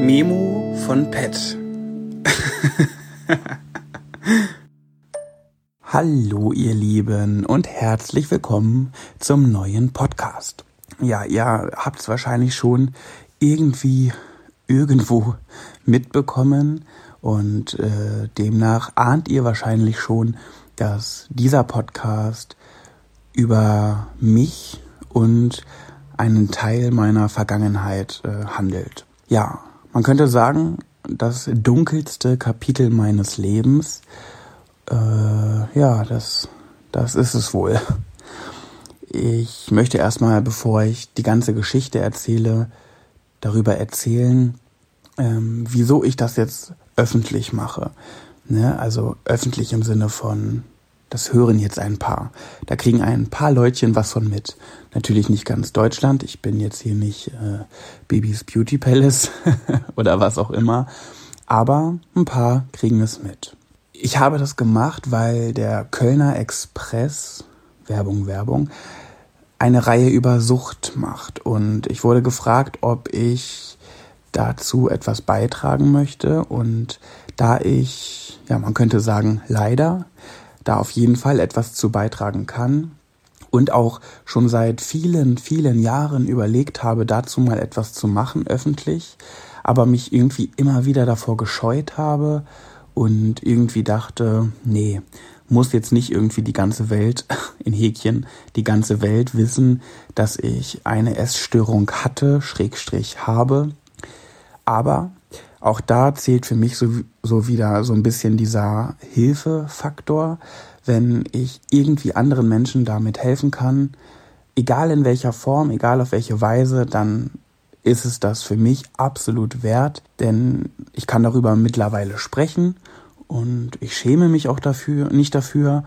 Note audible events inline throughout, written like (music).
Memo von Pet. (laughs) Hallo ihr Lieben und herzlich willkommen zum neuen Podcast. Ja, ihr habt es wahrscheinlich schon irgendwie irgendwo mitbekommen und äh, demnach ahnt ihr wahrscheinlich schon, dass dieser Podcast über mich und einen Teil meiner Vergangenheit äh, handelt. Ja, man könnte sagen, das dunkelste Kapitel meines Lebens, äh, ja, das, das ist es wohl. Ich möchte erstmal, bevor ich die ganze Geschichte erzähle, darüber erzählen, ähm, wieso ich das jetzt öffentlich mache. Ne? Also öffentlich im Sinne von, das hören jetzt ein paar. Da kriegen ein paar Leutchen was von mit. Natürlich nicht ganz Deutschland. Ich bin jetzt hier nicht äh, Babys Beauty Palace (laughs) oder was auch immer. Aber ein paar kriegen es mit. Ich habe das gemacht, weil der Kölner Express, Werbung, Werbung, eine Reihe über Sucht macht. Und ich wurde gefragt, ob ich dazu etwas beitragen möchte. Und da ich, ja, man könnte sagen, leider da auf jeden Fall etwas zu beitragen kann und auch schon seit vielen, vielen Jahren überlegt habe, dazu mal etwas zu machen öffentlich, aber mich irgendwie immer wieder davor gescheut habe und irgendwie dachte, nee, muss jetzt nicht irgendwie die ganze Welt, (laughs) in Häkchen, die ganze Welt wissen, dass ich eine Essstörung hatte, Schrägstrich habe. Aber auch da zählt für mich so, so wieder so ein bisschen dieser Hilfefaktor, wenn ich irgendwie anderen Menschen damit helfen kann, egal in welcher Form, egal auf welche Weise, dann ist es das für mich absolut wert, denn ich kann darüber mittlerweile sprechen und ich schäme mich auch dafür, nicht dafür,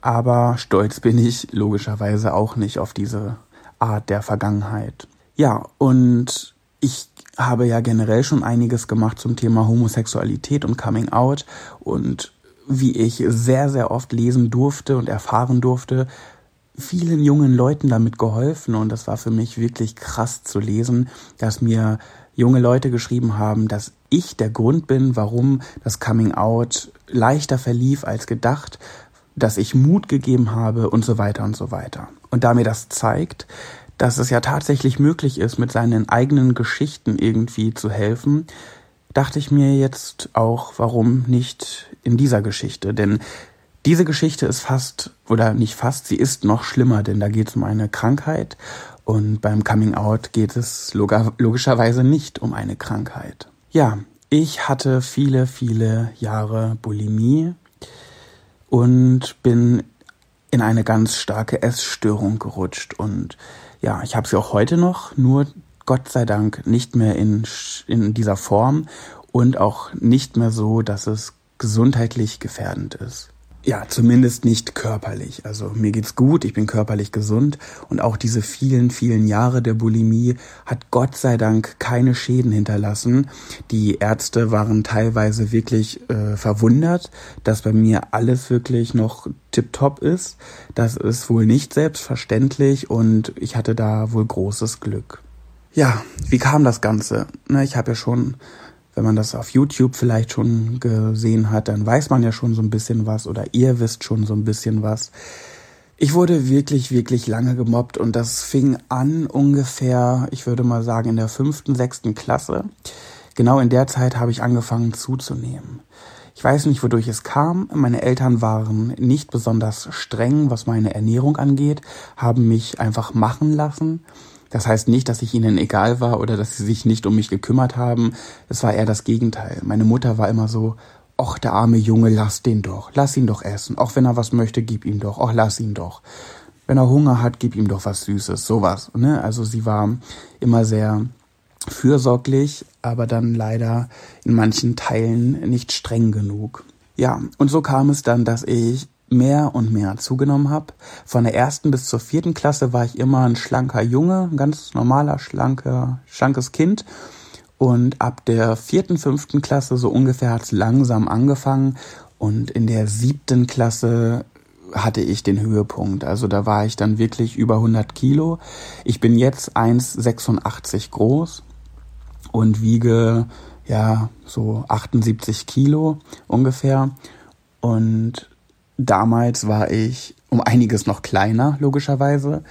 aber stolz bin ich logischerweise auch nicht auf diese Art der Vergangenheit. Ja, und ich habe ja generell schon einiges gemacht zum Thema Homosexualität und Coming Out und wie ich sehr, sehr oft lesen durfte und erfahren durfte, vielen jungen Leuten damit geholfen und das war für mich wirklich krass zu lesen, dass mir junge Leute geschrieben haben, dass ich der Grund bin, warum das Coming Out leichter verlief als gedacht, dass ich Mut gegeben habe und so weiter und so weiter. Und da mir das zeigt, dass es ja tatsächlich möglich ist, mit seinen eigenen Geschichten irgendwie zu helfen, dachte ich mir jetzt auch, warum nicht in dieser Geschichte? Denn diese Geschichte ist fast, oder nicht fast, sie ist noch schlimmer, denn da geht es um eine Krankheit und beim Coming Out geht es logischerweise nicht um eine Krankheit. Ja, ich hatte viele, viele Jahre Bulimie und bin in eine ganz starke Essstörung gerutscht und ja, ich habe sie auch heute noch, nur Gott sei Dank nicht mehr in, in dieser Form und auch nicht mehr so, dass es gesundheitlich gefährdend ist. Ja, zumindest nicht körperlich. Also mir geht's gut, ich bin körperlich gesund und auch diese vielen, vielen Jahre der Bulimie hat Gott sei Dank keine Schäden hinterlassen. Die Ärzte waren teilweise wirklich äh, verwundert, dass bei mir alles wirklich noch tipptopp ist. Das ist wohl nicht selbstverständlich und ich hatte da wohl großes Glück. Ja, wie kam das Ganze? Na, ich habe ja schon wenn man das auf YouTube vielleicht schon gesehen hat, dann weiß man ja schon so ein bisschen was oder ihr wisst schon so ein bisschen was. Ich wurde wirklich, wirklich lange gemobbt und das fing an ungefähr, ich würde mal sagen, in der fünften, sechsten Klasse. Genau in der Zeit habe ich angefangen zuzunehmen. Ich weiß nicht, wodurch es kam. Meine Eltern waren nicht besonders streng, was meine Ernährung angeht, haben mich einfach machen lassen. Das heißt nicht, dass ich ihnen egal war oder dass sie sich nicht um mich gekümmert haben. Es war eher das Gegenteil. Meine Mutter war immer so, ach, der arme Junge, lass den doch, lass ihn doch essen. Auch wenn er was möchte, gib ihm doch, ach, lass ihn doch. Wenn er Hunger hat, gib ihm doch was Süßes, sowas. Ne? Also sie war immer sehr fürsorglich, aber dann leider in manchen Teilen nicht streng genug. Ja, und so kam es dann, dass ich mehr und mehr zugenommen habe. Von der ersten bis zur vierten Klasse war ich immer ein schlanker Junge, ein ganz normaler, schlanker, schlankes Kind. Und ab der vierten, fünften Klasse so ungefähr hat es langsam angefangen. Und in der siebten Klasse hatte ich den Höhepunkt. Also da war ich dann wirklich über 100 Kilo. Ich bin jetzt 1,86 groß und wiege ja, so 78 Kilo ungefähr. Und damals war ich um einiges noch kleiner, logischerweise,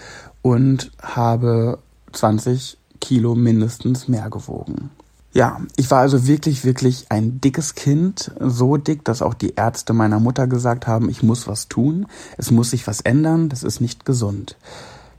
und habe 20 Kilo mindestens mehr gewogen. Ja, ich war also wirklich, wirklich ein dickes Kind, so dick, dass auch die Ärzte meiner Mutter gesagt haben, ich muss was tun, es muss sich was ändern, das ist nicht gesund.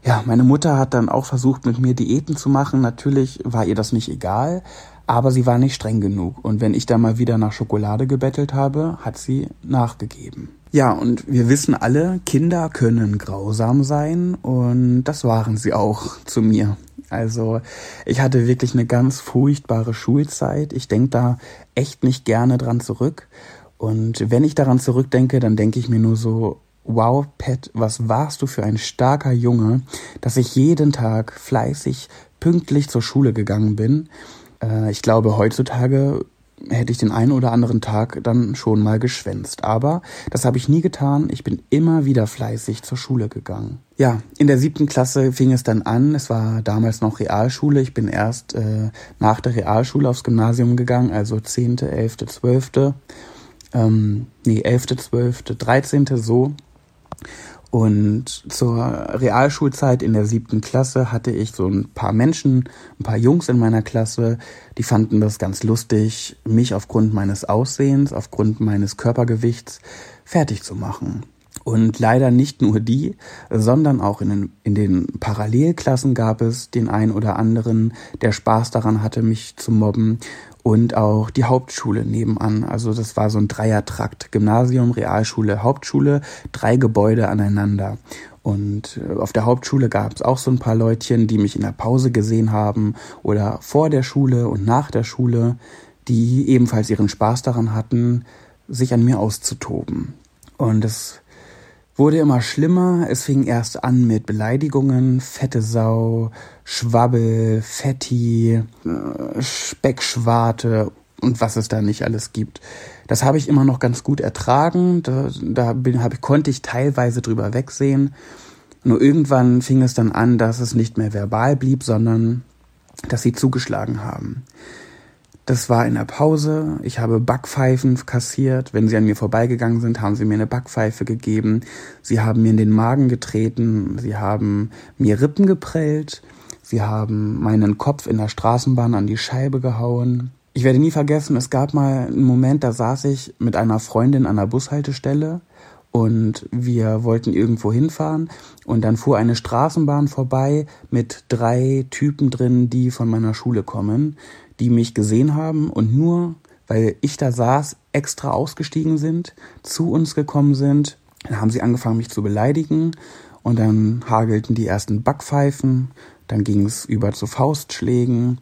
Ja, meine Mutter hat dann auch versucht, mit mir Diäten zu machen. Natürlich war ihr das nicht egal, aber sie war nicht streng genug. Und wenn ich da mal wieder nach Schokolade gebettelt habe, hat sie nachgegeben. Ja, und wir wissen alle, Kinder können grausam sein und das waren sie auch zu mir. Also ich hatte wirklich eine ganz furchtbare Schulzeit. Ich denke da echt nicht gerne dran zurück. Und wenn ich daran zurückdenke, dann denke ich mir nur so, wow, Pat, was warst du für ein starker Junge, dass ich jeden Tag fleißig, pünktlich zur Schule gegangen bin. Äh, ich glaube, heutzutage hätte ich den einen oder anderen Tag dann schon mal geschwänzt. Aber das habe ich nie getan. Ich bin immer wieder fleißig zur Schule gegangen. Ja, in der siebten Klasse fing es dann an. Es war damals noch Realschule. Ich bin erst äh, nach der Realschule aufs Gymnasium gegangen, also zehnte, elfte, zwölfte. Ähm, nee, elfte, zwölfte, dreizehnte, so. Und zur Realschulzeit in der siebten Klasse hatte ich so ein paar Menschen, ein paar Jungs in meiner Klasse, die fanden das ganz lustig, mich aufgrund meines Aussehens, aufgrund meines Körpergewichts fertig zu machen. Und leider nicht nur die, sondern auch in den, in den Parallelklassen gab es den einen oder anderen, der Spaß daran hatte, mich zu mobben und auch die Hauptschule nebenan. Also das war so ein Dreiertrakt. Gymnasium, Realschule, Hauptschule, drei Gebäude aneinander. Und äh, auf der Hauptschule gab es auch so ein paar Leutchen, die mich in der Pause gesehen haben oder vor der Schule und nach der Schule, die ebenfalls ihren Spaß daran hatten, sich an mir auszutoben. Und es wurde immer schlimmer. Es fing erst an mit Beleidigungen, fette Sau, Schwabbel, Fetti, äh, Speckschwarte und was es da nicht alles gibt. Das habe ich immer noch ganz gut ertragen. Da, da bin, hab, konnte ich teilweise drüber wegsehen. Nur irgendwann fing es dann an, dass es nicht mehr verbal blieb, sondern dass sie zugeschlagen haben. Das war in der Pause. Ich habe Backpfeifen kassiert. Wenn sie an mir vorbeigegangen sind, haben sie mir eine Backpfeife gegeben. Sie haben mir in den Magen getreten. Sie haben mir Rippen geprellt. Sie haben meinen Kopf in der Straßenbahn an die Scheibe gehauen. Ich werde nie vergessen, es gab mal einen Moment, da saß ich mit einer Freundin an der Bushaltestelle und wir wollten irgendwo hinfahren und dann fuhr eine Straßenbahn vorbei mit drei Typen drin, die von meiner Schule kommen die mich gesehen haben und nur weil ich da saß, extra ausgestiegen sind, zu uns gekommen sind. Dann haben sie angefangen, mich zu beleidigen und dann hagelten die ersten Backpfeifen, dann ging es über zu Faustschlägen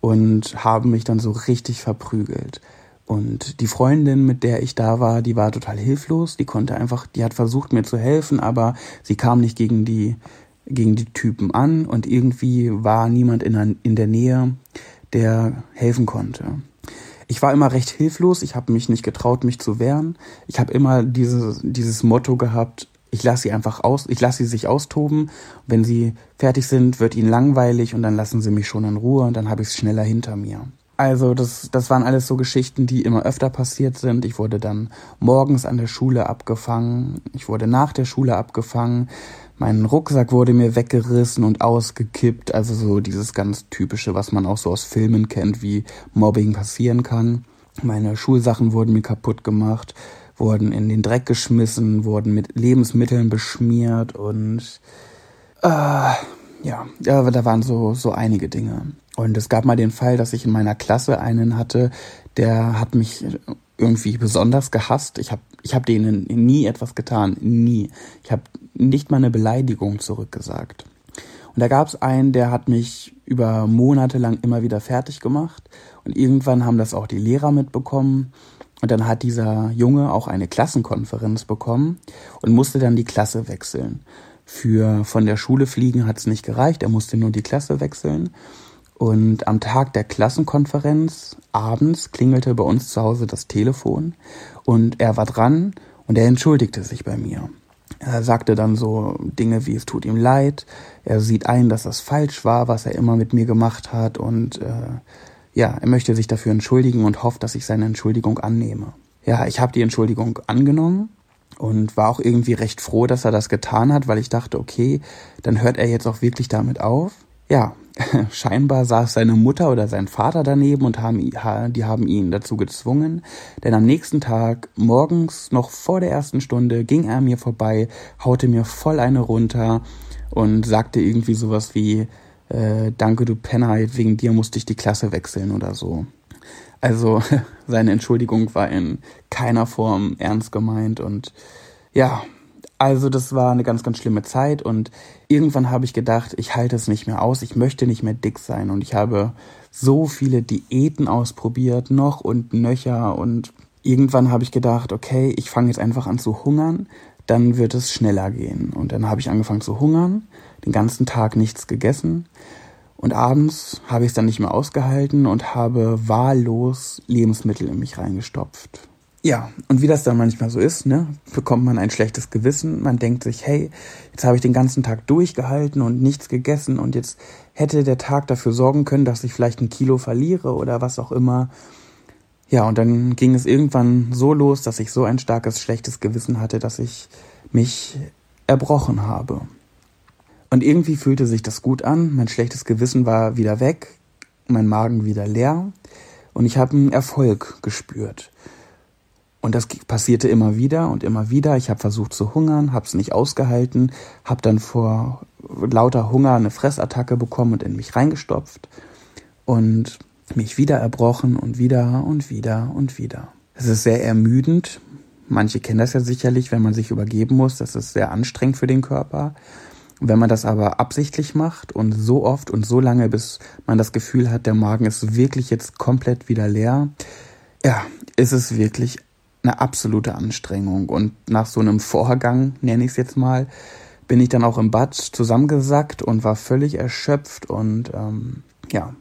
und haben mich dann so richtig verprügelt. Und die Freundin, mit der ich da war, die war total hilflos. Die konnte einfach, die hat versucht mir zu helfen, aber sie kam nicht gegen die, gegen die Typen an und irgendwie war niemand in der, in der Nähe, der helfen konnte. Ich war immer recht hilflos, ich habe mich nicht getraut, mich zu wehren. Ich habe immer dieses, dieses Motto gehabt, ich lasse sie einfach aus, ich lasse sie sich austoben. Wenn sie fertig sind, wird ihnen langweilig und dann lassen sie mich schon in Ruhe und dann habe ich es schneller hinter mir. Also das, das waren alles so Geschichten, die immer öfter passiert sind. Ich wurde dann morgens an der Schule abgefangen, ich wurde nach der Schule abgefangen. Mein Rucksack wurde mir weggerissen und ausgekippt. Also so dieses ganz typische, was man auch so aus Filmen kennt, wie Mobbing passieren kann. Meine Schulsachen wurden mir kaputt gemacht, wurden in den Dreck geschmissen, wurden mit Lebensmitteln beschmiert und äh, ja, ja, da waren so, so einige Dinge. Und es gab mal den Fall, dass ich in meiner Klasse einen hatte, der hat mich irgendwie besonders gehasst. Ich habe ich hab denen nie etwas getan, nie. Ich habe nicht mal eine Beleidigung zurückgesagt. Und da gab es einen, der hat mich über Monate lang immer wieder fertig gemacht. Und irgendwann haben das auch die Lehrer mitbekommen. Und dann hat dieser Junge auch eine Klassenkonferenz bekommen und musste dann die Klasse wechseln. Für von der Schule fliegen hat es nicht gereicht, er musste nur die Klasse wechseln. Und am Tag der Klassenkonferenz abends klingelte bei uns zu Hause das Telefon und er war dran und er entschuldigte sich bei mir. Er sagte dann so Dinge wie es tut ihm leid, er sieht ein, dass das falsch war, was er immer mit mir gemacht hat und äh, ja, er möchte sich dafür entschuldigen und hofft, dass ich seine Entschuldigung annehme. Ja, ich habe die Entschuldigung angenommen und war auch irgendwie recht froh, dass er das getan hat, weil ich dachte, okay, dann hört er jetzt auch wirklich damit auf. Ja, (laughs) scheinbar saß seine Mutter oder sein Vater daneben und haben, die haben ihn dazu gezwungen, denn am nächsten Tag, morgens, noch vor der ersten Stunde, ging er mir vorbei, haute mir voll eine runter und sagte irgendwie sowas wie, äh, danke du Penner, wegen dir musste ich die Klasse wechseln oder so. Also (laughs) seine Entschuldigung war in keiner Form ernst gemeint und ja, also das war eine ganz, ganz schlimme Zeit und irgendwann habe ich gedacht, ich halte es nicht mehr aus, ich möchte nicht mehr dick sein und ich habe so viele Diäten ausprobiert, noch und nöcher und irgendwann habe ich gedacht, okay, ich fange jetzt einfach an zu hungern, dann wird es schneller gehen und dann habe ich angefangen zu hungern, den ganzen Tag nichts gegessen und abends habe ich es dann nicht mehr ausgehalten und habe wahllos Lebensmittel in mich reingestopft. Ja, und wie das dann manchmal so ist, ne, bekommt man ein schlechtes Gewissen. Man denkt sich, hey, jetzt habe ich den ganzen Tag durchgehalten und nichts gegessen und jetzt hätte der Tag dafür sorgen können, dass ich vielleicht ein Kilo verliere oder was auch immer. Ja, und dann ging es irgendwann so los, dass ich so ein starkes schlechtes Gewissen hatte, dass ich mich erbrochen habe. Und irgendwie fühlte sich das gut an. Mein schlechtes Gewissen war wieder weg, mein Magen wieder leer und ich habe einen Erfolg gespürt. Und das passierte immer wieder und immer wieder. Ich habe versucht zu hungern, habe es nicht ausgehalten, habe dann vor lauter Hunger eine Fressattacke bekommen und in mich reingestopft und mich wieder erbrochen und wieder und wieder und wieder. Es ist sehr ermüdend. Manche kennen das ja sicherlich, wenn man sich übergeben muss. Das ist sehr anstrengend für den Körper. Wenn man das aber absichtlich macht und so oft und so lange, bis man das Gefühl hat, der Magen ist wirklich jetzt komplett wieder leer, ja, ist es wirklich eine absolute Anstrengung. Und nach so einem Vorgang, nenne ich es jetzt mal, bin ich dann auch im Bad zusammengesackt und war völlig erschöpft und ähm, ja,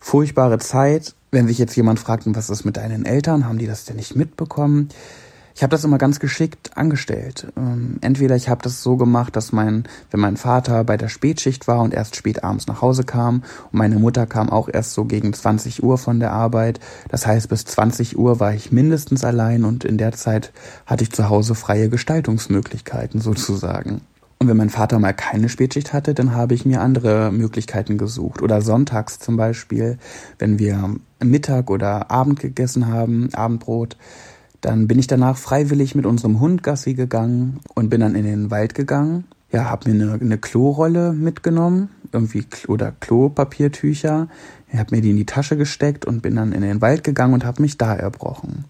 furchtbare Zeit. Wenn sich jetzt jemand fragt, was ist mit deinen Eltern, haben die das denn nicht mitbekommen? Ich habe das immer ganz geschickt angestellt. Ähm, entweder ich habe das so gemacht, dass mein, wenn mein Vater bei der Spätschicht war und erst spät abends nach Hause kam und meine Mutter kam auch erst so gegen 20 Uhr von der Arbeit. Das heißt, bis 20 Uhr war ich mindestens allein und in der Zeit hatte ich zu Hause freie Gestaltungsmöglichkeiten sozusagen. Und wenn mein Vater mal keine Spätschicht hatte, dann habe ich mir andere Möglichkeiten gesucht. Oder sonntags zum Beispiel, wenn wir Mittag oder Abend gegessen haben, Abendbrot, dann bin ich danach freiwillig mit unserem Hund Gassi gegangen und bin dann in den Wald gegangen. Ja, habe mir eine, eine Klorolle mitgenommen, irgendwie oder Klopapiertücher. Ich habe mir die in die Tasche gesteckt und bin dann in den Wald gegangen und habe mich da erbrochen.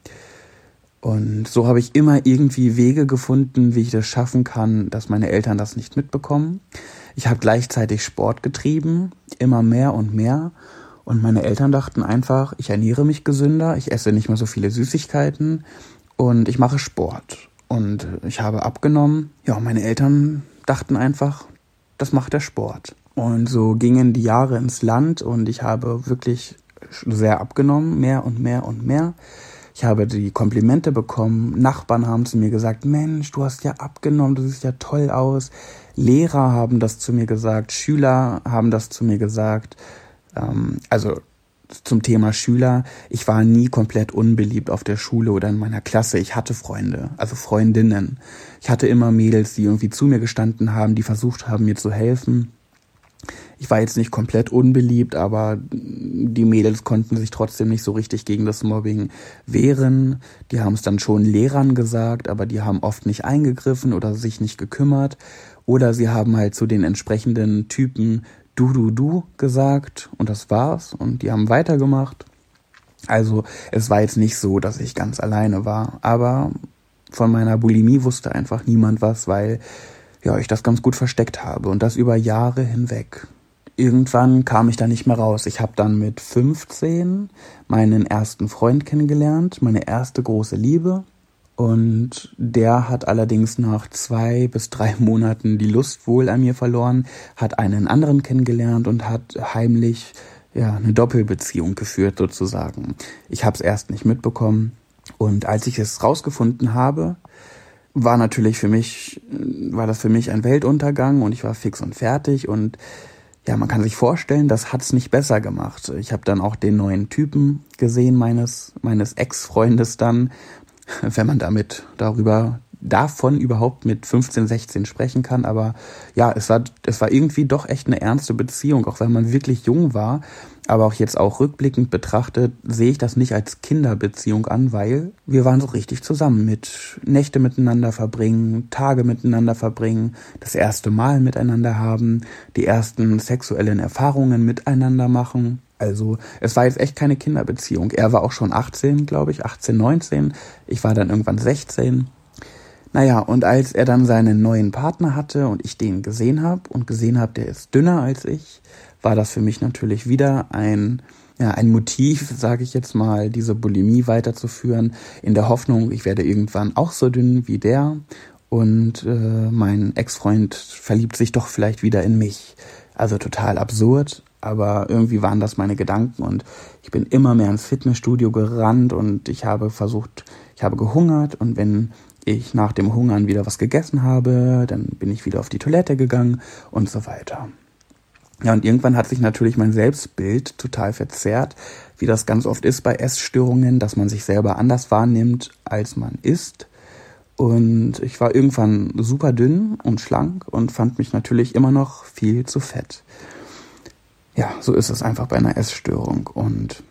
Und so habe ich immer irgendwie Wege gefunden, wie ich das schaffen kann, dass meine Eltern das nicht mitbekommen. Ich habe gleichzeitig Sport getrieben, immer mehr und mehr. Und meine Eltern dachten einfach, ich ernähre mich gesünder, ich esse nicht mehr so viele Süßigkeiten und ich mache Sport. Und ich habe abgenommen. Ja, meine Eltern dachten einfach, das macht der Sport. Und so gingen die Jahre ins Land und ich habe wirklich sehr abgenommen, mehr und mehr und mehr. Ich habe die Komplimente bekommen. Nachbarn haben zu mir gesagt, Mensch, du hast ja abgenommen, du siehst ja toll aus. Lehrer haben das zu mir gesagt, Schüler haben das zu mir gesagt. Ähm, also zum Thema Schüler, ich war nie komplett unbeliebt auf der Schule oder in meiner Klasse. Ich hatte Freunde, also Freundinnen. Ich hatte immer Mädels, die irgendwie zu mir gestanden haben, die versucht haben, mir zu helfen. Ich war jetzt nicht komplett unbeliebt, aber die Mädels konnten sich trotzdem nicht so richtig gegen das Mobbing wehren. Die haben es dann schon Lehrern gesagt, aber die haben oft nicht eingegriffen oder sich nicht gekümmert. Oder sie haben halt zu den entsprechenden Typen du, du, du gesagt und das war's und die haben weitergemacht. Also es war jetzt nicht so, dass ich ganz alleine war, aber von meiner Bulimie wusste einfach niemand was, weil ja, ich das ganz gut versteckt habe und das über Jahre hinweg. Irgendwann kam ich da nicht mehr raus. Ich habe dann mit 15 meinen ersten Freund kennengelernt, meine erste große Liebe. Und der hat allerdings nach zwei bis drei Monaten die Lust wohl an mir verloren, hat einen anderen kennengelernt und hat heimlich ja eine Doppelbeziehung geführt sozusagen. Ich habe es erst nicht mitbekommen und als ich es rausgefunden habe, war natürlich für mich war das für mich ein Weltuntergang und ich war fix und fertig und ja, man kann sich vorstellen, das hat's nicht besser gemacht. Ich habe dann auch den neuen Typen gesehen meines meines Ex-Freundes dann, (laughs) wenn man damit darüber davon überhaupt mit 15, 16 sprechen kann. Aber ja, es war, es war irgendwie doch echt eine ernste Beziehung, auch wenn man wirklich jung war. Aber auch jetzt auch rückblickend betrachtet, sehe ich das nicht als Kinderbeziehung an, weil wir waren so richtig zusammen mit Nächte miteinander verbringen, Tage miteinander verbringen, das erste Mal miteinander haben, die ersten sexuellen Erfahrungen miteinander machen. Also es war jetzt echt keine Kinderbeziehung. Er war auch schon 18, glaube ich, 18, 19. Ich war dann irgendwann 16. Naja, und als er dann seinen neuen Partner hatte und ich den gesehen habe und gesehen habe, der ist dünner als ich, war das für mich natürlich wieder ein, ja, ein Motiv, sage ich jetzt mal, diese Bulimie weiterzuführen, in der Hoffnung, ich werde irgendwann auch so dünn wie der und äh, mein Ex-Freund verliebt sich doch vielleicht wieder in mich. Also total absurd, aber irgendwie waren das meine Gedanken und ich bin immer mehr ins Fitnessstudio gerannt und ich habe versucht, ich habe gehungert und wenn ich nach dem Hungern wieder was gegessen habe, dann bin ich wieder auf die Toilette gegangen und so weiter. Ja, und irgendwann hat sich natürlich mein Selbstbild total verzerrt, wie das ganz oft ist bei Essstörungen, dass man sich selber anders wahrnimmt, als man ist. Und ich war irgendwann super dünn und schlank und fand mich natürlich immer noch viel zu fett. Ja, so ist es einfach bei einer Essstörung. Und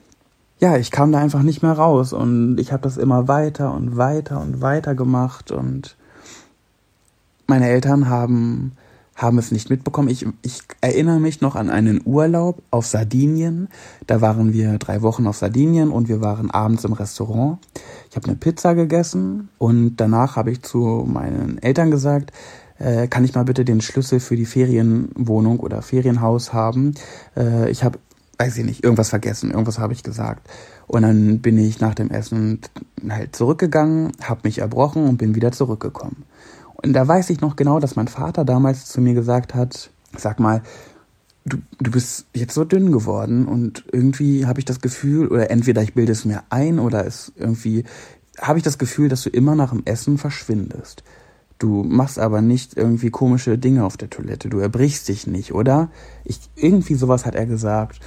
ja, ich kam da einfach nicht mehr raus und ich habe das immer weiter und weiter und weiter gemacht und meine Eltern haben haben es nicht mitbekommen. Ich, ich erinnere mich noch an einen Urlaub auf Sardinien. Da waren wir drei Wochen auf Sardinien und wir waren abends im Restaurant. Ich habe eine Pizza gegessen und danach habe ich zu meinen Eltern gesagt, äh, kann ich mal bitte den Schlüssel für die Ferienwohnung oder Ferienhaus haben? Äh, ich habe weiß ich nicht, irgendwas vergessen, irgendwas habe ich gesagt. Und dann bin ich nach dem Essen halt zurückgegangen, habe mich erbrochen und bin wieder zurückgekommen. Und da weiß ich noch genau, dass mein Vater damals zu mir gesagt hat, sag mal, du, du bist jetzt so dünn geworden und irgendwie habe ich das Gefühl, oder entweder ich bilde es mir ein oder es irgendwie, habe ich das Gefühl, dass du immer nach dem Essen verschwindest. Du machst aber nicht irgendwie komische Dinge auf der Toilette. Du erbrichst dich nicht, oder? Ich, irgendwie sowas hat er gesagt.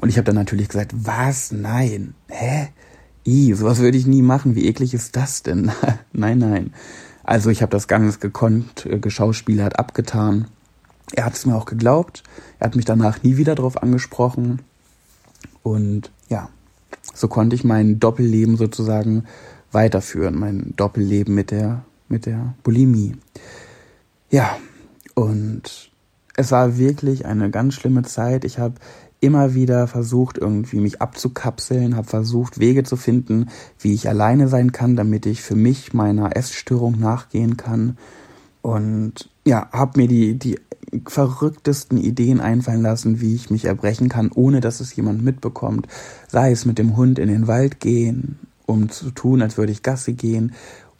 Und ich habe dann natürlich gesagt, was? Nein. Hä? I, sowas würde ich nie machen. Wie eklig ist das denn? (laughs) nein, nein. Also ich habe das ganz gekonnt, äh, geschauspielert, abgetan. Er hat es mir auch geglaubt. Er hat mich danach nie wieder darauf angesprochen. Und ja, so konnte ich mein Doppelleben sozusagen weiterführen, mein Doppelleben mit der, mit der Bulimie. Ja, und es war wirklich eine ganz schlimme Zeit. Ich habe immer wieder versucht, irgendwie mich abzukapseln, habe versucht, Wege zu finden, wie ich alleine sein kann, damit ich für mich meiner Essstörung nachgehen kann. Und ja, habe mir die, die verrücktesten Ideen einfallen lassen, wie ich mich erbrechen kann, ohne dass es jemand mitbekommt. Sei es mit dem Hund in den Wald gehen, um zu tun, als würde ich Gasse gehen,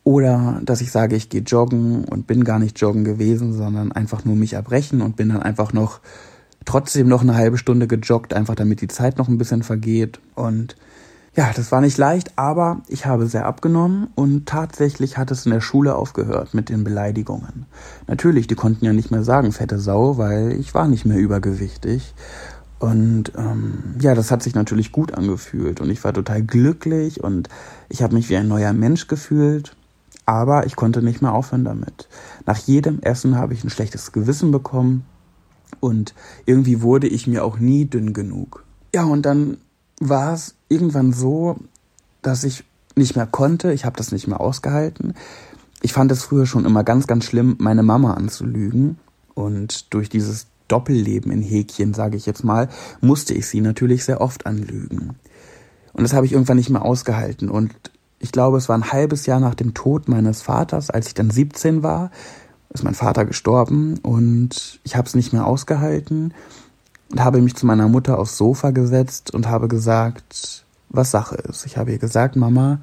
oder dass ich sage, ich gehe joggen und bin gar nicht joggen gewesen, sondern einfach nur mich erbrechen und bin dann einfach noch trotzdem noch eine halbe Stunde gejoggt, einfach damit die Zeit noch ein bisschen vergeht. Und ja, das war nicht leicht, aber ich habe sehr abgenommen und tatsächlich hat es in der Schule aufgehört mit den Beleidigungen. Natürlich, die konnten ja nicht mehr sagen, fette Sau, weil ich war nicht mehr übergewichtig. Und ähm, ja, das hat sich natürlich gut angefühlt und ich war total glücklich und ich habe mich wie ein neuer Mensch gefühlt. Aber ich konnte nicht mehr aufhören damit. Nach jedem Essen habe ich ein schlechtes Gewissen bekommen und irgendwie wurde ich mir auch nie dünn genug. Ja, und dann war es irgendwann so, dass ich nicht mehr konnte, ich habe das nicht mehr ausgehalten. Ich fand es früher schon immer ganz, ganz schlimm, meine Mama anzulügen. Und durch dieses Doppelleben in Häkchen, sage ich jetzt mal, musste ich sie natürlich sehr oft anlügen. Und das habe ich irgendwann nicht mehr ausgehalten. Und ich glaube, es war ein halbes Jahr nach dem Tod meines Vaters, als ich dann 17 war, ist mein Vater gestorben und ich habe es nicht mehr ausgehalten und habe mich zu meiner Mutter aufs Sofa gesetzt und habe gesagt, was Sache ist. Ich habe ihr gesagt, Mama,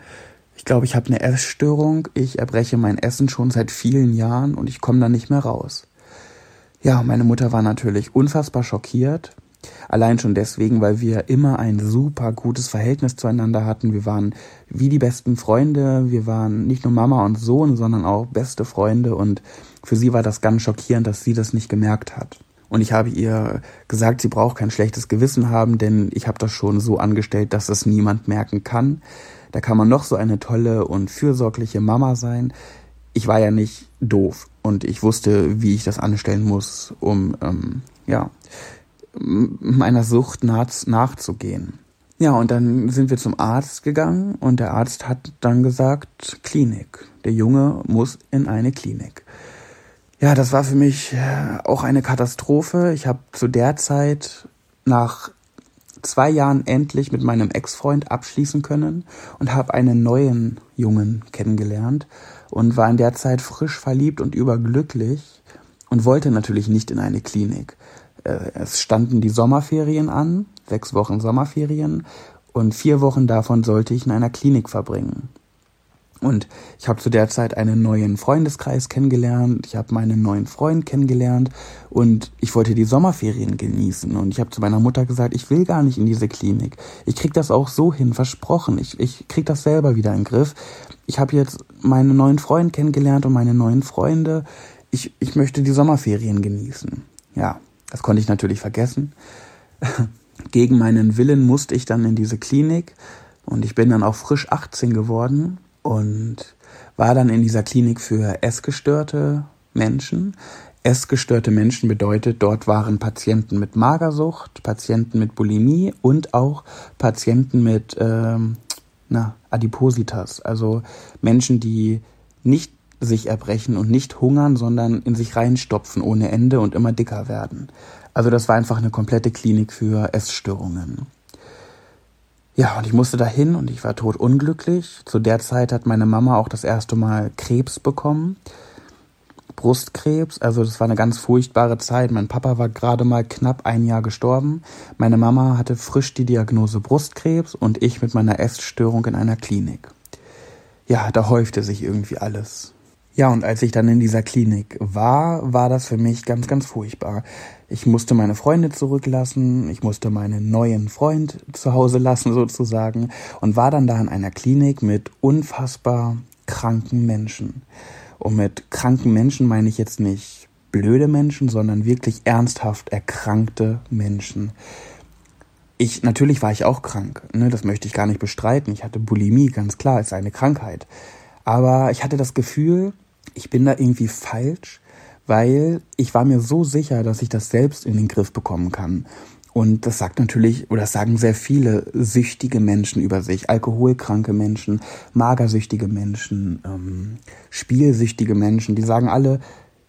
ich glaube, ich habe eine Essstörung, ich erbreche mein Essen schon seit vielen Jahren und ich komme da nicht mehr raus. Ja, meine Mutter war natürlich unfassbar schockiert. Allein schon deswegen, weil wir immer ein super gutes Verhältnis zueinander hatten. Wir waren wie die besten Freunde. Wir waren nicht nur Mama und Sohn, sondern auch beste Freunde und für sie war das ganz schockierend, dass sie das nicht gemerkt hat. Und ich habe ihr gesagt, sie braucht kein schlechtes Gewissen haben, denn ich habe das schon so angestellt, dass es niemand merken kann. Da kann man noch so eine tolle und fürsorgliche Mama sein. Ich war ja nicht doof und ich wusste, wie ich das anstellen muss, um ähm, ja meiner Sucht nach, nachzugehen. Ja, und dann sind wir zum Arzt gegangen und der Arzt hat dann gesagt, Klinik. Der Junge muss in eine Klinik. Ja, das war für mich äh, auch eine Katastrophe. Ich habe zu der Zeit nach zwei Jahren endlich mit meinem Ex-Freund abschließen können und habe einen neuen Jungen kennengelernt und war in der Zeit frisch verliebt und überglücklich und wollte natürlich nicht in eine Klinik. Äh, es standen die Sommerferien an, sechs Wochen Sommerferien und vier Wochen davon sollte ich in einer Klinik verbringen. Und ich habe zu der Zeit einen neuen Freundeskreis kennengelernt, ich habe meinen neuen Freund kennengelernt und ich wollte die Sommerferien genießen. Und ich habe zu meiner Mutter gesagt, ich will gar nicht in diese Klinik. Ich krieg das auch so hin, versprochen. Ich, ich krieg das selber wieder in den Griff. Ich habe jetzt meinen neuen Freund kennengelernt und meine neuen Freunde. Ich, ich möchte die Sommerferien genießen. Ja, das konnte ich natürlich vergessen. (laughs) Gegen meinen Willen musste ich dann in diese Klinik und ich bin dann auch frisch 18 geworden und war dann in dieser Klinik für essgestörte Menschen. Essgestörte Menschen bedeutet, dort waren Patienten mit Magersucht, Patienten mit Bulimie und auch Patienten mit ähm, na, Adipositas, also Menschen, die nicht sich erbrechen und nicht hungern, sondern in sich reinstopfen ohne Ende und immer dicker werden. Also das war einfach eine komplette Klinik für Essstörungen. Ja, und ich musste dahin und ich war tot unglücklich. Zu der Zeit hat meine Mama auch das erste Mal Krebs bekommen. Brustkrebs, also das war eine ganz furchtbare Zeit. Mein Papa war gerade mal knapp ein Jahr gestorben. Meine Mama hatte frisch die Diagnose Brustkrebs und ich mit meiner Essstörung in einer Klinik. Ja, da häufte sich irgendwie alles. Ja, und als ich dann in dieser Klinik war, war das für mich ganz, ganz furchtbar. Ich musste meine Freunde zurücklassen, ich musste meinen neuen Freund zu Hause lassen (laughs) sozusagen und war dann da in einer Klinik mit unfassbar kranken Menschen. Und mit kranken Menschen meine ich jetzt nicht blöde Menschen, sondern wirklich ernsthaft erkrankte Menschen. Ich, natürlich war ich auch krank, ne, das möchte ich gar nicht bestreiten. Ich hatte Bulimie, ganz klar, ist eine Krankheit. Aber ich hatte das Gefühl, ich bin da irgendwie falsch, weil ich war mir so sicher, dass ich das selbst in den Griff bekommen kann. Und das sagt natürlich, oder das sagen sehr viele süchtige Menschen über sich, alkoholkranke Menschen, magersüchtige Menschen, ähm, spielsüchtige Menschen, die sagen alle,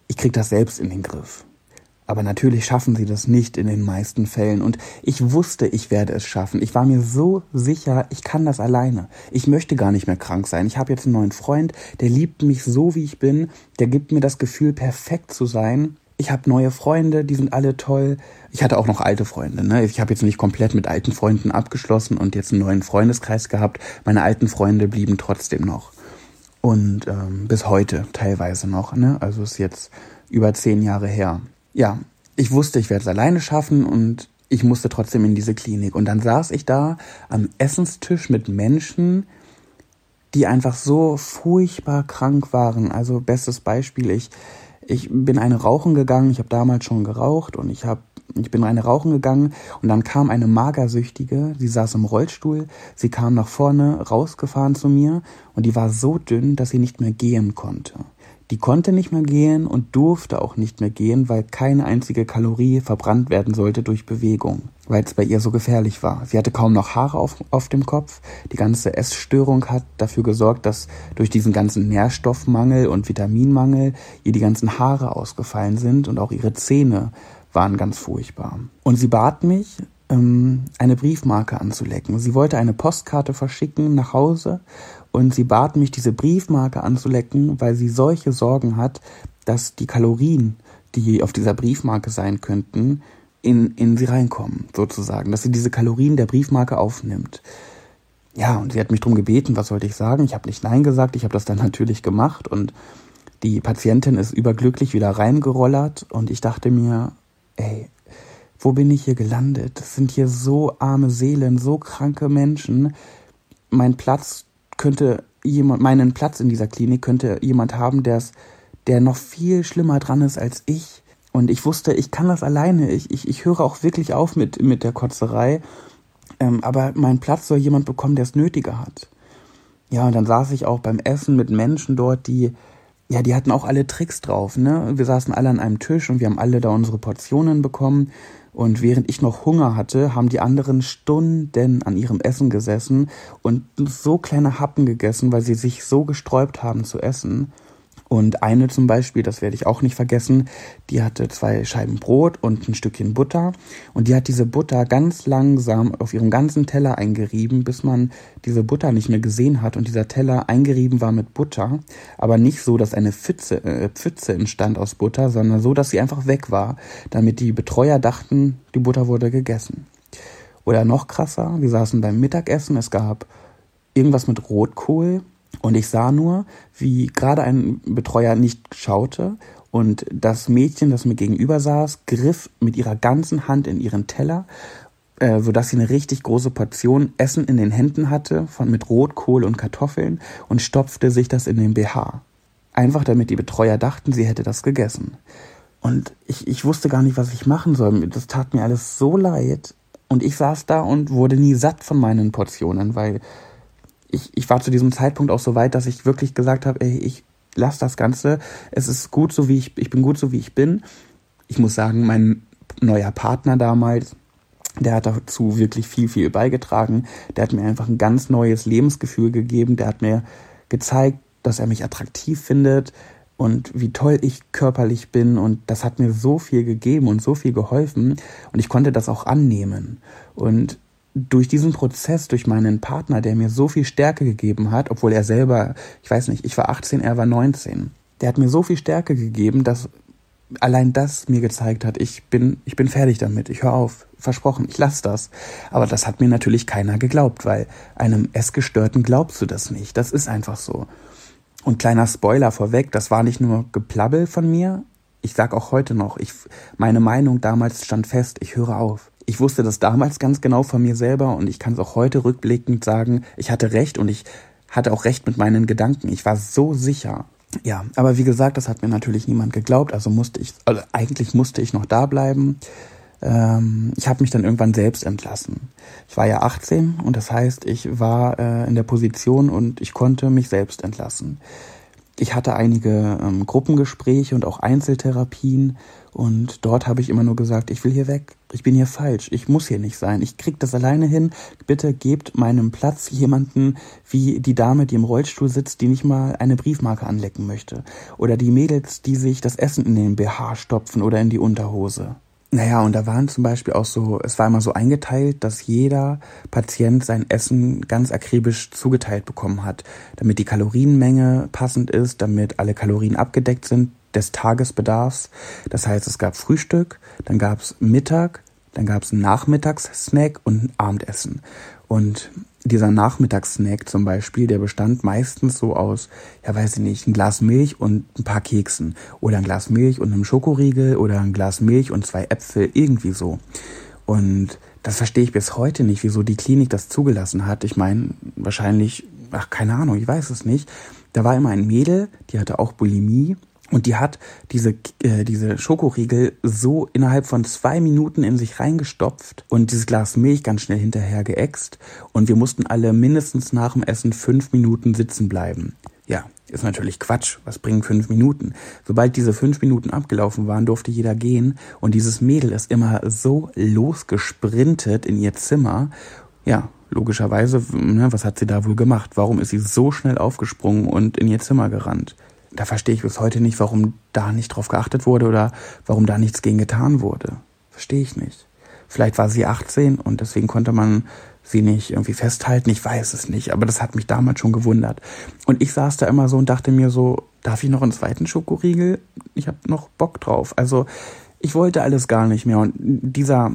ich krieg das selbst in den Griff. Aber natürlich schaffen sie das nicht in den meisten Fällen. Und ich wusste, ich werde es schaffen. Ich war mir so sicher, ich kann das alleine. Ich möchte gar nicht mehr krank sein. Ich habe jetzt einen neuen Freund, der liebt mich so, wie ich bin. Der gibt mir das Gefühl, perfekt zu sein. Ich habe neue Freunde, die sind alle toll. Ich hatte auch noch alte Freunde. Ne? Ich habe jetzt nicht komplett mit alten Freunden abgeschlossen und jetzt einen neuen Freundeskreis gehabt. Meine alten Freunde blieben trotzdem noch. Und ähm, bis heute teilweise noch. Ne? Also ist jetzt über zehn Jahre her ja, ich wusste, ich werde es alleine schaffen und ich musste trotzdem in diese Klinik. Und dann saß ich da am Essenstisch mit Menschen, die einfach so furchtbar krank waren. Also bestes Beispiel, ich, ich bin eine Rauchen gegangen, ich habe damals schon geraucht und ich habe ich bin eine rauchen gegangen und dann kam eine Magersüchtige, sie saß im Rollstuhl, sie kam nach vorne rausgefahren zu mir und die war so dünn, dass sie nicht mehr gehen konnte. Die konnte nicht mehr gehen und durfte auch nicht mehr gehen, weil keine einzige Kalorie verbrannt werden sollte durch Bewegung, weil es bei ihr so gefährlich war. Sie hatte kaum noch Haare auf, auf dem Kopf. Die ganze Essstörung hat dafür gesorgt, dass durch diesen ganzen Nährstoffmangel und Vitaminmangel ihr die ganzen Haare ausgefallen sind und auch ihre Zähne waren ganz furchtbar. Und sie bat mich, ähm, eine Briefmarke anzulecken. Sie wollte eine Postkarte verschicken nach Hause und sie bat mich, diese Briefmarke anzulecken, weil sie solche Sorgen hat, dass die Kalorien, die auf dieser Briefmarke sein könnten, in, in sie reinkommen, sozusagen. Dass sie diese Kalorien der Briefmarke aufnimmt. Ja, und sie hat mich darum gebeten, was sollte ich sagen? Ich habe nicht Nein gesagt, ich habe das dann natürlich gemacht und die Patientin ist überglücklich wieder reingerollert und ich dachte mir, ey, wo bin ich hier gelandet? Das sind hier so arme Seelen, so kranke Menschen. Mein Platz könnte jemand, meinen Platz in dieser Klinik könnte jemand haben, der der noch viel schlimmer dran ist als ich. Und ich wusste, ich kann das alleine. Ich, ich, ich höre auch wirklich auf mit, mit der Kotzerei. Ähm, aber meinen Platz soll jemand bekommen, der es nötiger hat. Ja, und dann saß ich auch beim Essen mit Menschen dort, die, ja, die hatten auch alle Tricks drauf, ne? Wir saßen alle an einem Tisch und wir haben alle da unsere Portionen bekommen. Und während ich noch Hunger hatte, haben die anderen Stunden an ihrem Essen gesessen und so kleine Happen gegessen, weil sie sich so gesträubt haben zu essen. Und eine zum Beispiel, das werde ich auch nicht vergessen, die hatte zwei Scheiben Brot und ein Stückchen Butter. Und die hat diese Butter ganz langsam auf ihrem ganzen Teller eingerieben, bis man diese Butter nicht mehr gesehen hat und dieser Teller eingerieben war mit Butter. Aber nicht so, dass eine Pfütze, äh, Pfütze entstand aus Butter, sondern so, dass sie einfach weg war, damit die Betreuer dachten, die Butter wurde gegessen. Oder noch krasser, wir saßen beim Mittagessen, es gab irgendwas mit Rotkohl und ich sah nur, wie gerade ein Betreuer nicht schaute und das Mädchen, das mir gegenüber saß, griff mit ihrer ganzen Hand in ihren Teller, äh, sodass sie eine richtig große Portion Essen in den Händen hatte, von mit Rotkohl und Kartoffeln und stopfte sich das in den BH. Einfach damit die Betreuer dachten, sie hätte das gegessen. Und ich, ich wusste gar nicht, was ich machen soll. Das tat mir alles so leid. Und ich saß da und wurde nie satt von meinen Portionen, weil ich, ich war zu diesem Zeitpunkt auch so weit, dass ich wirklich gesagt habe, ey, ich lass das Ganze. Es ist gut so wie ich, ich bin gut so wie ich bin. Ich muss sagen, mein neuer Partner damals, der hat dazu wirklich viel, viel beigetragen. Der hat mir einfach ein ganz neues Lebensgefühl gegeben. Der hat mir gezeigt, dass er mich attraktiv findet und wie toll ich körperlich bin. Und das hat mir so viel gegeben und so viel geholfen. Und ich konnte das auch annehmen. Und durch diesen Prozess, durch meinen Partner, der mir so viel Stärke gegeben hat, obwohl er selber, ich weiß nicht, ich war 18, er war 19, der hat mir so viel Stärke gegeben, dass allein das mir gezeigt hat, ich bin, ich bin fertig damit, ich höre auf, versprochen, ich lasse das. Aber das hat mir natürlich keiner geglaubt, weil einem Essgestörten glaubst du das nicht. Das ist einfach so. Und kleiner Spoiler vorweg, das war nicht nur Geplabbel von mir. Ich sag auch heute noch, ich, meine Meinung damals stand fest, ich höre auf ich wusste das damals ganz genau von mir selber und ich kann es auch heute rückblickend sagen, ich hatte recht und ich hatte auch recht mit meinen Gedanken. Ich war so sicher. Ja, aber wie gesagt, das hat mir natürlich niemand geglaubt, also musste ich, also eigentlich musste ich noch da bleiben. Ähm, ich habe mich dann irgendwann selbst entlassen. Ich war ja 18 und das heißt, ich war äh, in der Position und ich konnte mich selbst entlassen. Ich hatte einige ähm, Gruppengespräche und auch Einzeltherapien und dort habe ich immer nur gesagt, ich will hier weg, ich bin hier falsch, ich muss hier nicht sein, ich krieg das alleine hin. Bitte gebt meinem Platz jemanden wie die Dame, die im Rollstuhl sitzt, die nicht mal eine Briefmarke anlecken möchte. Oder die Mädels, die sich das Essen in den BH stopfen oder in die Unterhose. Naja, und da waren zum Beispiel auch so, es war immer so eingeteilt, dass jeder Patient sein Essen ganz akribisch zugeteilt bekommen hat, damit die Kalorienmenge passend ist, damit alle Kalorien abgedeckt sind des Tagesbedarfs. Das heißt, es gab Frühstück, dann gab es Mittag, dann gab es Nachmittagssnack und Abendessen. Und dieser Nachmittagssnack zum Beispiel, der bestand meistens so aus, ja weiß ich nicht, ein Glas Milch und ein paar Keksen oder ein Glas Milch und einem Schokoriegel oder ein Glas Milch und zwei Äpfel, irgendwie so. Und das verstehe ich bis heute nicht, wieso die Klinik das zugelassen hat. Ich meine, wahrscheinlich, ach keine Ahnung, ich weiß es nicht. Da war immer ein Mädel, die hatte auch Bulimie und die hat diese, äh, diese Schokoriegel so innerhalb von zwei Minuten in sich reingestopft und dieses Glas Milch ganz schnell hinterher geäxt. Und wir mussten alle mindestens nach dem Essen fünf Minuten sitzen bleiben. Ja, ist natürlich Quatsch. Was bringen fünf Minuten? Sobald diese fünf Minuten abgelaufen waren, durfte jeder gehen. Und dieses Mädel ist immer so losgesprintet in ihr Zimmer. Ja, logischerweise, ne, was hat sie da wohl gemacht? Warum ist sie so schnell aufgesprungen und in ihr Zimmer gerannt? Da verstehe ich bis heute nicht, warum da nicht drauf geachtet wurde oder warum da nichts gegen getan wurde. Verstehe ich nicht. Vielleicht war sie 18 und deswegen konnte man sie nicht irgendwie festhalten. Ich weiß es nicht, aber das hat mich damals schon gewundert. Und ich saß da immer so und dachte mir so, darf ich noch einen zweiten Schokoriegel? Ich habe noch Bock drauf. Also ich wollte alles gar nicht mehr. Und dieser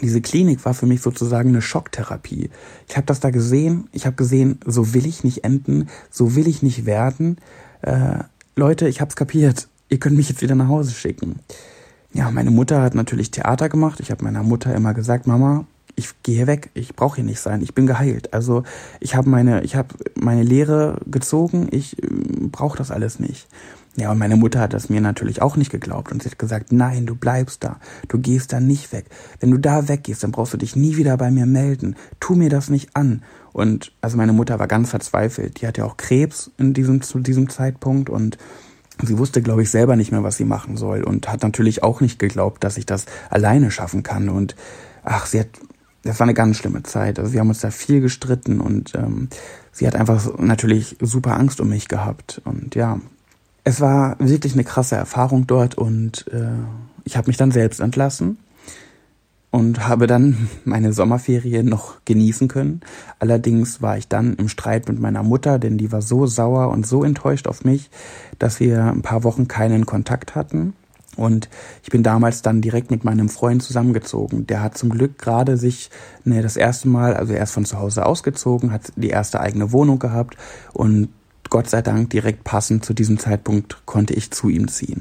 diese Klinik war für mich sozusagen eine Schocktherapie. Ich habe das da gesehen. Ich habe gesehen, so will ich nicht enden, so will ich nicht werden äh, Leute, ich hab's kapiert, ihr könnt mich jetzt wieder nach Hause schicken. Ja, meine Mutter hat natürlich Theater gemacht. Ich habe meiner Mutter immer gesagt, Mama, ich gehe weg, ich brauche hier nicht sein, ich bin geheilt. Also ich habe meine, ich habe meine Lehre gezogen, ich äh, brauche das alles nicht. Ja, und meine Mutter hat das mir natürlich auch nicht geglaubt und sie hat gesagt, nein, du bleibst da, du gehst da nicht weg. Wenn du da weggehst, dann brauchst du dich nie wieder bei mir melden. Tu mir das nicht an. Und also meine Mutter war ganz verzweifelt. Die hatte ja auch Krebs in diesem, zu diesem Zeitpunkt und sie wusste, glaube ich, selber nicht mehr, was sie machen soll und hat natürlich auch nicht geglaubt, dass ich das alleine schaffen kann. Und ach, sie hat, das war eine ganz schlimme Zeit. Also wir haben uns da viel gestritten und ähm, sie hat einfach natürlich super Angst um mich gehabt. Und ja, es war wirklich eine krasse Erfahrung dort und äh, ich habe mich dann selbst entlassen und habe dann meine Sommerferien noch genießen können. Allerdings war ich dann im Streit mit meiner Mutter, denn die war so sauer und so enttäuscht auf mich, dass wir ein paar Wochen keinen Kontakt hatten. Und ich bin damals dann direkt mit meinem Freund zusammengezogen. Der hat zum Glück gerade sich ne, das erste Mal, also erst von zu Hause ausgezogen, hat die erste eigene Wohnung gehabt und Gott sei Dank direkt passend zu diesem Zeitpunkt konnte ich zu ihm ziehen.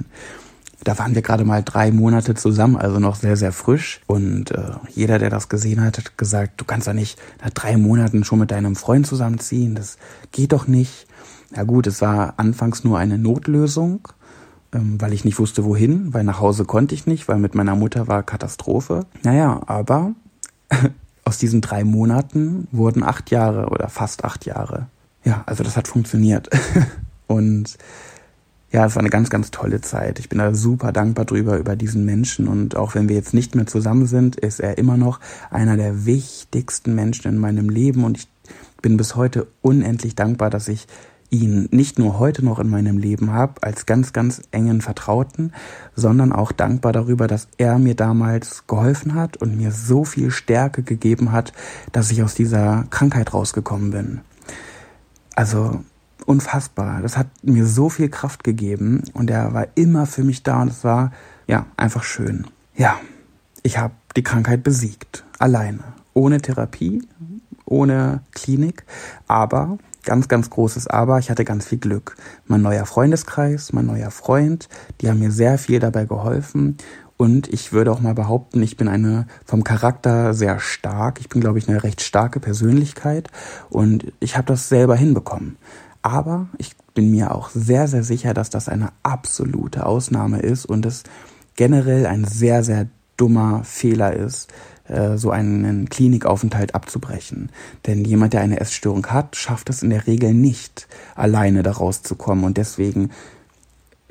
Da waren wir gerade mal drei Monate zusammen, also noch sehr, sehr frisch. Und äh, jeder, der das gesehen hat, hat gesagt, du kannst doch nicht nach drei Monaten schon mit deinem Freund zusammenziehen. Das geht doch nicht. Ja gut, es war anfangs nur eine Notlösung, ähm, weil ich nicht wusste, wohin, weil nach Hause konnte ich nicht, weil mit meiner Mutter war Katastrophe. Naja, aber (laughs) aus diesen drei Monaten wurden acht Jahre oder fast acht Jahre. Ja, also das hat funktioniert. (laughs) Und ja, es war eine ganz, ganz tolle Zeit. Ich bin da super dankbar drüber, über diesen Menschen. Und auch wenn wir jetzt nicht mehr zusammen sind, ist er immer noch einer der wichtigsten Menschen in meinem Leben. Und ich bin bis heute unendlich dankbar, dass ich ihn nicht nur heute noch in meinem Leben habe, als ganz, ganz engen Vertrauten, sondern auch dankbar darüber, dass er mir damals geholfen hat und mir so viel Stärke gegeben hat, dass ich aus dieser Krankheit rausgekommen bin. Also unfassbar. Das hat mir so viel Kraft gegeben und er war immer für mich da und es war ja einfach schön. Ja, ich habe die Krankheit besiegt, alleine, ohne Therapie, ohne Klinik, aber ganz, ganz großes Aber, ich hatte ganz viel Glück. Mein neuer Freundeskreis, mein neuer Freund, die haben mir sehr viel dabei geholfen und ich würde auch mal behaupten, ich bin eine vom Charakter sehr stark. Ich bin, glaube ich, eine recht starke Persönlichkeit und ich habe das selber hinbekommen. Aber ich bin mir auch sehr, sehr sicher, dass das eine absolute Ausnahme ist und es generell ein sehr, sehr dummer Fehler ist, äh, so einen Klinikaufenthalt abzubrechen. Denn jemand, der eine Essstörung hat, schafft es in der Regel nicht, alleine da rauszukommen. Und deswegen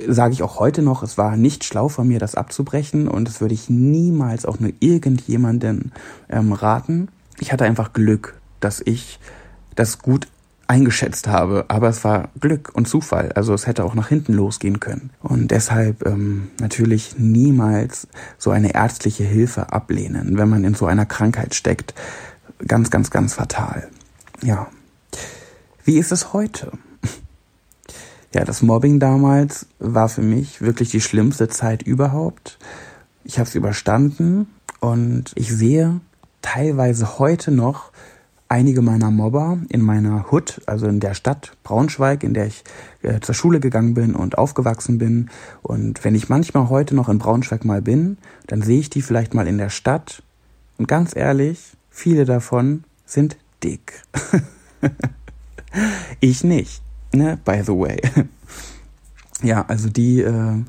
sage ich auch heute noch, es war nicht schlau von mir, das abzubrechen und das würde ich niemals auch nur irgendjemanden ähm, raten. Ich hatte einfach Glück, dass ich das gut eingeschätzt habe. Aber es war Glück und Zufall. Also es hätte auch nach hinten losgehen können. Und deshalb ähm, natürlich niemals so eine ärztliche Hilfe ablehnen, wenn man in so einer Krankheit steckt. Ganz, ganz, ganz fatal. Ja. Wie ist es heute? (laughs) Ja, das Mobbing damals war für mich wirklich die schlimmste Zeit überhaupt. Ich habe es überstanden und ich sehe teilweise heute noch einige meiner Mobber in meiner Hut, also in der Stadt Braunschweig, in der ich äh, zur Schule gegangen bin und aufgewachsen bin. Und wenn ich manchmal heute noch in Braunschweig mal bin, dann sehe ich die vielleicht mal in der Stadt. Und ganz ehrlich, viele davon sind dick. (laughs) ich nicht, ne? By the way. (laughs) ja, also die äh,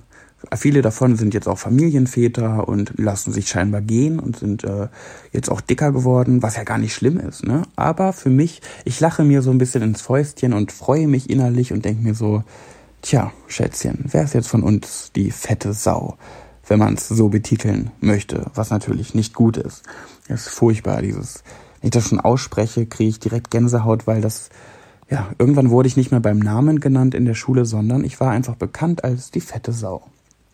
Viele davon sind jetzt auch Familienväter und lassen sich scheinbar gehen und sind äh, jetzt auch dicker geworden, was ja gar nicht schlimm ist. Ne? Aber für mich, ich lache mir so ein bisschen ins Fäustchen und freue mich innerlich und denke mir so, tja, Schätzchen, wer ist jetzt von uns die fette Sau? Wenn man es so betiteln möchte, was natürlich nicht gut ist. Das ist furchtbar, dieses, wenn ich das schon ausspreche, kriege ich direkt Gänsehaut, weil das, ja, irgendwann wurde ich nicht mehr beim Namen genannt in der Schule, sondern ich war einfach bekannt als die fette Sau.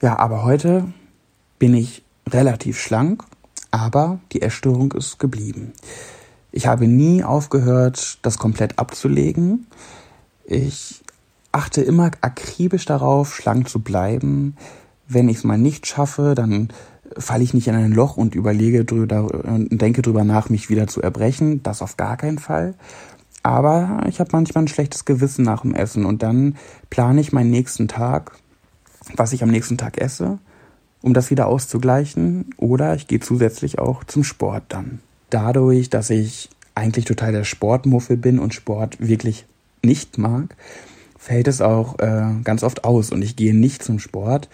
Ja, aber heute bin ich relativ schlank, aber die Essstörung ist geblieben. Ich habe nie aufgehört, das komplett abzulegen. Ich achte immer akribisch darauf, schlank zu bleiben. Wenn ich es mal nicht schaffe, dann falle ich nicht in ein Loch und überlege drüber und denke drüber nach, mich wieder zu erbrechen. Das auf gar keinen Fall. Aber ich habe manchmal ein schlechtes Gewissen nach dem Essen und dann plane ich meinen nächsten Tag was ich am nächsten Tag esse, um das wieder auszugleichen. Oder ich gehe zusätzlich auch zum Sport dann. Dadurch, dass ich eigentlich total der Sportmuffel bin und Sport wirklich nicht mag, fällt es auch äh, ganz oft aus und ich gehe nicht zum Sport.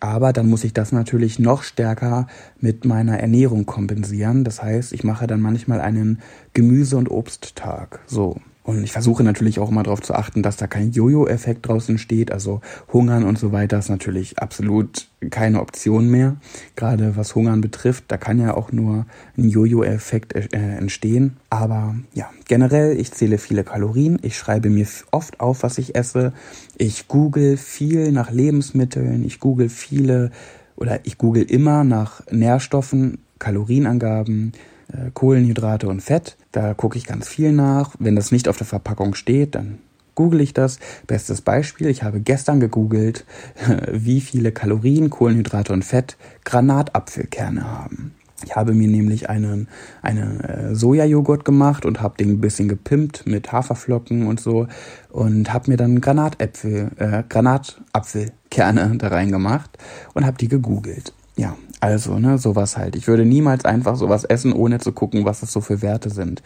Aber dann muss ich das natürlich noch stärker mit meiner Ernährung kompensieren. Das heißt, ich mache dann manchmal einen Gemüse- und Obsttag. So. Und ich versuche natürlich auch immer darauf zu achten, dass da kein Jojo-Effekt draußen steht. Also Hungern und so weiter ist natürlich absolut keine Option mehr. Gerade was Hungern betrifft, da kann ja auch nur ein Jojo-Effekt äh, entstehen. Aber ja, generell, ich zähle viele Kalorien. Ich schreibe mir oft auf, was ich esse. Ich google viel nach Lebensmitteln. Ich google viele oder ich google immer nach Nährstoffen, Kalorienangaben äh, Kohlenhydrate und Fett. Da gucke ich ganz viel nach. Wenn das nicht auf der Verpackung steht, dann google ich das. Bestes Beispiel, ich habe gestern gegoogelt, (laughs) wie viele Kalorien, Kohlenhydrate und Fett Granatapfelkerne haben. Ich habe mir nämlich einen, einen äh, Sojajoghurt gemacht und habe den ein bisschen gepimpt mit Haferflocken und so und habe mir dann Granatäpfel, äh, Granatapfelkerne (laughs) da reingemacht und habe die gegoogelt. Ja, also, ne, sowas halt. Ich würde niemals einfach sowas essen, ohne zu gucken, was das so für Werte sind.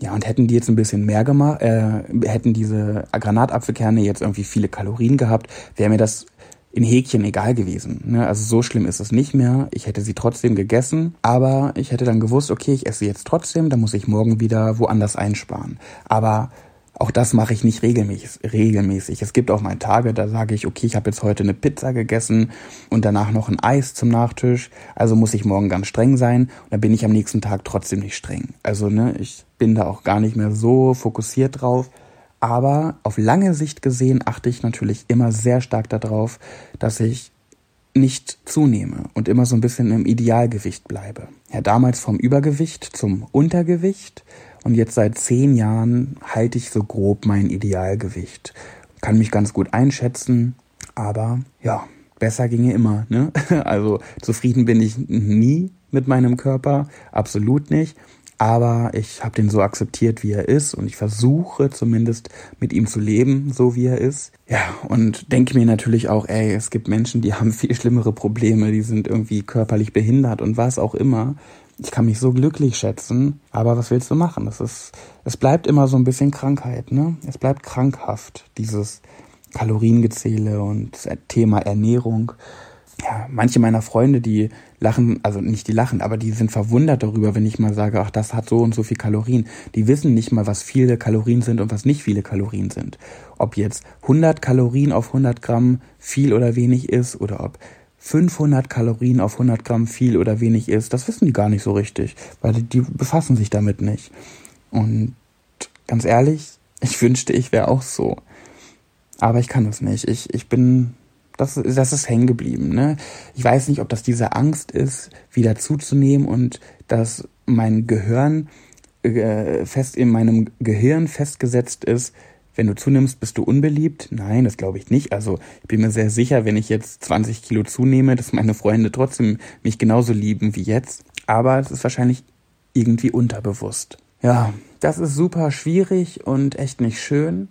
Ja, und hätten die jetzt ein bisschen mehr gemacht, äh, hätten diese Granatapfelkerne jetzt irgendwie viele Kalorien gehabt, wäre mir das in Häkchen egal gewesen. Ne? Also so schlimm ist es nicht mehr. Ich hätte sie trotzdem gegessen, aber ich hätte dann gewusst, okay, ich esse sie jetzt trotzdem, dann muss ich morgen wieder woanders einsparen. Aber auch das mache ich nicht regelmäßig. Es gibt auch mal Tage, da sage ich, okay, ich habe jetzt heute eine Pizza gegessen und danach noch ein Eis zum Nachtisch. Also muss ich morgen ganz streng sein. Und dann bin ich am nächsten Tag trotzdem nicht streng. Also ne, ich bin da auch gar nicht mehr so fokussiert drauf. Aber auf lange Sicht gesehen achte ich natürlich immer sehr stark darauf, dass ich nicht zunehme und immer so ein bisschen im Idealgewicht bleibe. Ja, damals vom Übergewicht zum Untergewicht und jetzt seit zehn Jahren halte ich so grob mein Idealgewicht. Kann mich ganz gut einschätzen, aber ja, besser ginge immer. Ne? (laughs) Also zufrieden bin ich nie mit meinem Körper, absolut nicht. Aber ich habe den so akzeptiert, wie er ist und ich versuche zumindest mit ihm zu leben, so wie er ist. Ja, und denke mir natürlich auch, ey, es gibt Menschen, die haben viel schlimmere Probleme, die sind irgendwie körperlich behindert und was auch immer ich kann mich so glücklich schätzen, aber was willst du machen? Das ist, es bleibt immer so ein bisschen Krankheit, ne? Es bleibt krankhaft, dieses Kaloriengezähle und das Thema Ernährung. Ja, manche meiner Freunde, die lachen, also nicht die lachen, aber die sind verwundert darüber, wenn ich mal sage, ach, das hat so und so viel Kalorien. Die wissen nicht mal, was viele Kalorien sind und was nicht viele Kalorien sind. Ob jetzt 100 Kalorien auf 100 Gramm viel oder wenig ist oder ob 500 Kalorien auf 100 Gramm viel oder wenig ist, das wissen die gar nicht so richtig, weil die, befassen sich damit nicht. Und ganz ehrlich, (laughs) ich wünschte, ich wäre auch so. Aber ich kann es nicht. Ich, ich bin, das, das ist hängen geblieben. Ne? Ich weiß nicht, ob das diese Angst ist, wieder zuzunehmen und dass mein Gehirn äh, fest in meinem Gehirn festgesetzt ist, wenn du zunimmst, bist du unbeliebt? Nein, das glaube ich nicht. Also ich bin mir sehr sicher, wenn ich jetzt 20 Kilo zunehme, dass meine Freunde trotzdem mich genauso lieben wie jetzt. Aber es ist wahrscheinlich irgendwie unterbewusst. Ja, das ist super schwierig und echt nicht schön.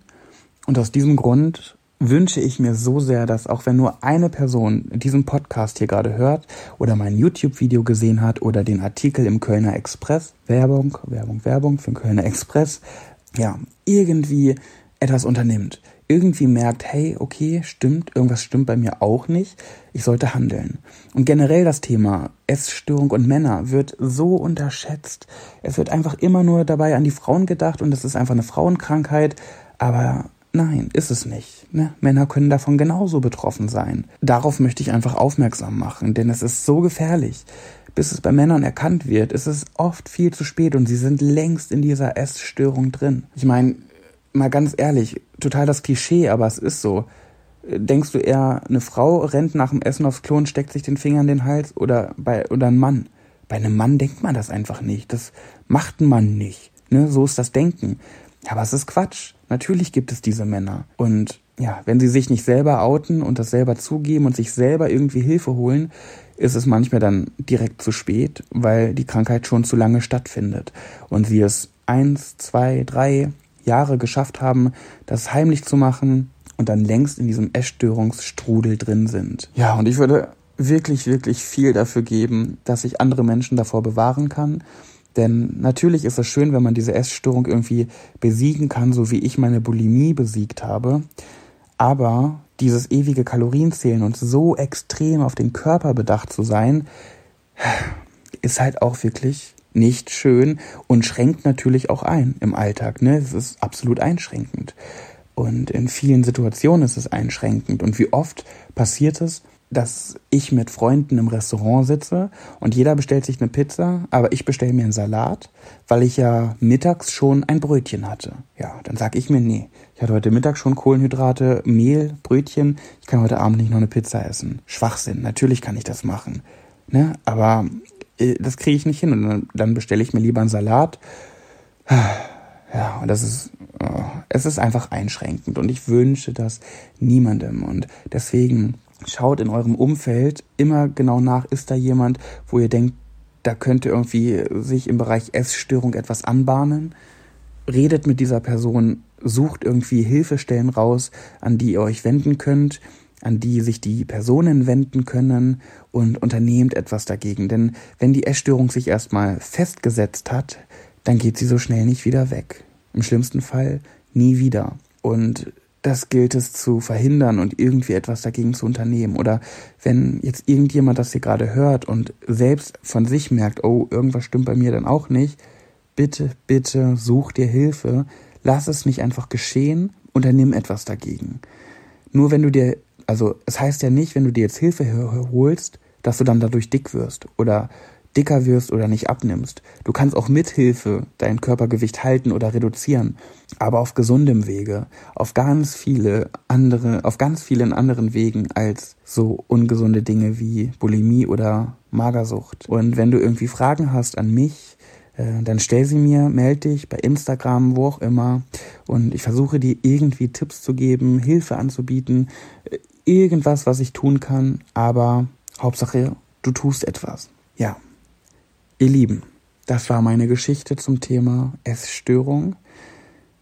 Und aus diesem Grund wünsche ich mir so sehr, dass auch wenn nur eine Person diesen Podcast hier gerade hört oder mein YouTube-Video gesehen hat oder den Artikel im Kölner Express, Werbung, Werbung, Werbung für den Kölner Express, ja, irgendwie etwas unternimmt, irgendwie merkt, hey, okay, stimmt, irgendwas stimmt bei mir auch nicht, ich sollte handeln. Und generell das Thema Essstörung und Männer wird so unterschätzt. Es wird einfach immer nur dabei an die Frauen gedacht und es ist einfach eine Frauenkrankheit, aber nein, ist es nicht. Ne? Männer können davon genauso betroffen sein. Darauf möchte ich einfach aufmerksam machen, denn es ist so gefährlich. Bis es bei Männern erkannt wird, ist es oft viel zu spät und sie sind längst in dieser Essstörung drin. Ich meine, mal ganz ehrlich, total das Klischee, aber es ist so. Denkst du eher, eine Frau rennt nach dem Essen aufs Klo und steckt sich den Finger in den Hals oder bei oder ein Mann? Bei einem Mann denkt man das einfach nicht. Das macht Mann nicht. Ne? So ist das Denken. Aber es ist Quatsch. Natürlich gibt es diese Männer. Und ja, wenn sie sich nicht selber outen und das selber zugeben und sich selber irgendwie Hilfe holen, ist es manchmal dann direkt zu spät, weil die Krankheit schon zu lange stattfindet. Und sie es eins, zwei, drei, Jahre geschafft haben, das heimlich zu machen und dann längst in diesem Essstörungsstrudel drin sind. Ja, und ich würde wirklich, wirklich viel dafür geben, dass ich andere Menschen davor bewahren kann. Denn natürlich ist es schön, wenn man diese Essstörung irgendwie besiegen kann, so wie ich meine Bulimie besiegt habe. Aber dieses ewige Kalorienzählen und so extrem auf den Körper bedacht zu sein, ist halt auch wirklich nicht schön und schränkt natürlich auch ein im Alltag. Ne? Es ist absolut einschränkend. Und in vielen Situationen ist es einschränkend. Und wie oft passiert es, dass ich mit Freunden im Restaurant sitze und jeder bestellt sich eine Pizza, aber ich bestelle mir einen Salat, weil ich ja mittags schon ein Brötchen hatte. Ja, dann sage ich mir, nee, ich hatte heute Mittag schon Kohlenhydrate, Mehl, Brötchen, ich kann heute Abend nicht noch eine Pizza essen. Schwachsinn, natürlich kann ich das machen. Ne? Aber das kriege ich nicht hin und dann, dann bestelle ich mir lieber einen Salat. (sighs) Ja, und das ist, oh, es ist einfach einschränkend und ich wünsche das niemandem und deswegen schaut in eurem Umfeld immer genau nach, ist da jemand, wo ihr denkt, da könnte irgendwie sich im Bereich Essstörung etwas anbahnen. Redet mit dieser Person, sucht irgendwie Hilfestellen raus, an die ihr euch wenden könnt an die sich die Personen wenden können und unternehmt etwas dagegen. Denn wenn die Essstörung sich erstmal festgesetzt hat, dann geht sie so schnell nicht wieder weg. Im schlimmsten Fall nie wieder. Und das gilt es zu verhindern und irgendwie etwas dagegen zu unternehmen. Oder wenn jetzt irgendjemand das hier gerade hört und selbst von sich merkt, oh, irgendwas stimmt bei mir dann auch nicht, bitte, bitte such dir Hilfe. Lass es nicht einfach geschehen, unternimm etwas dagegen. Nur wenn du dir also es heißt ja nicht, wenn du dir jetzt Hilfe holst, dass du dann dadurch dick wirst oder dicker wirst oder nicht abnimmst. Du kannst auch mit Hilfe dein Körpergewicht halten oder reduzieren, aber auf gesundem Wege, auf ganz viele andere, auf ganz vielen anderen Wegen als so ungesunde Dinge wie Bulimie oder Magersucht. Und wenn du irgendwie Fragen hast an mich, äh, dann stell sie mir, melde dich bei Instagram, wo auch immer. Und ich versuche dir irgendwie Tipps zu geben, Hilfe anzubieten, irgendwas, was ich tun kann, aber Hauptsache, du tust etwas. Ja. Ihr Lieben, das war meine Geschichte zum Thema Essstörung.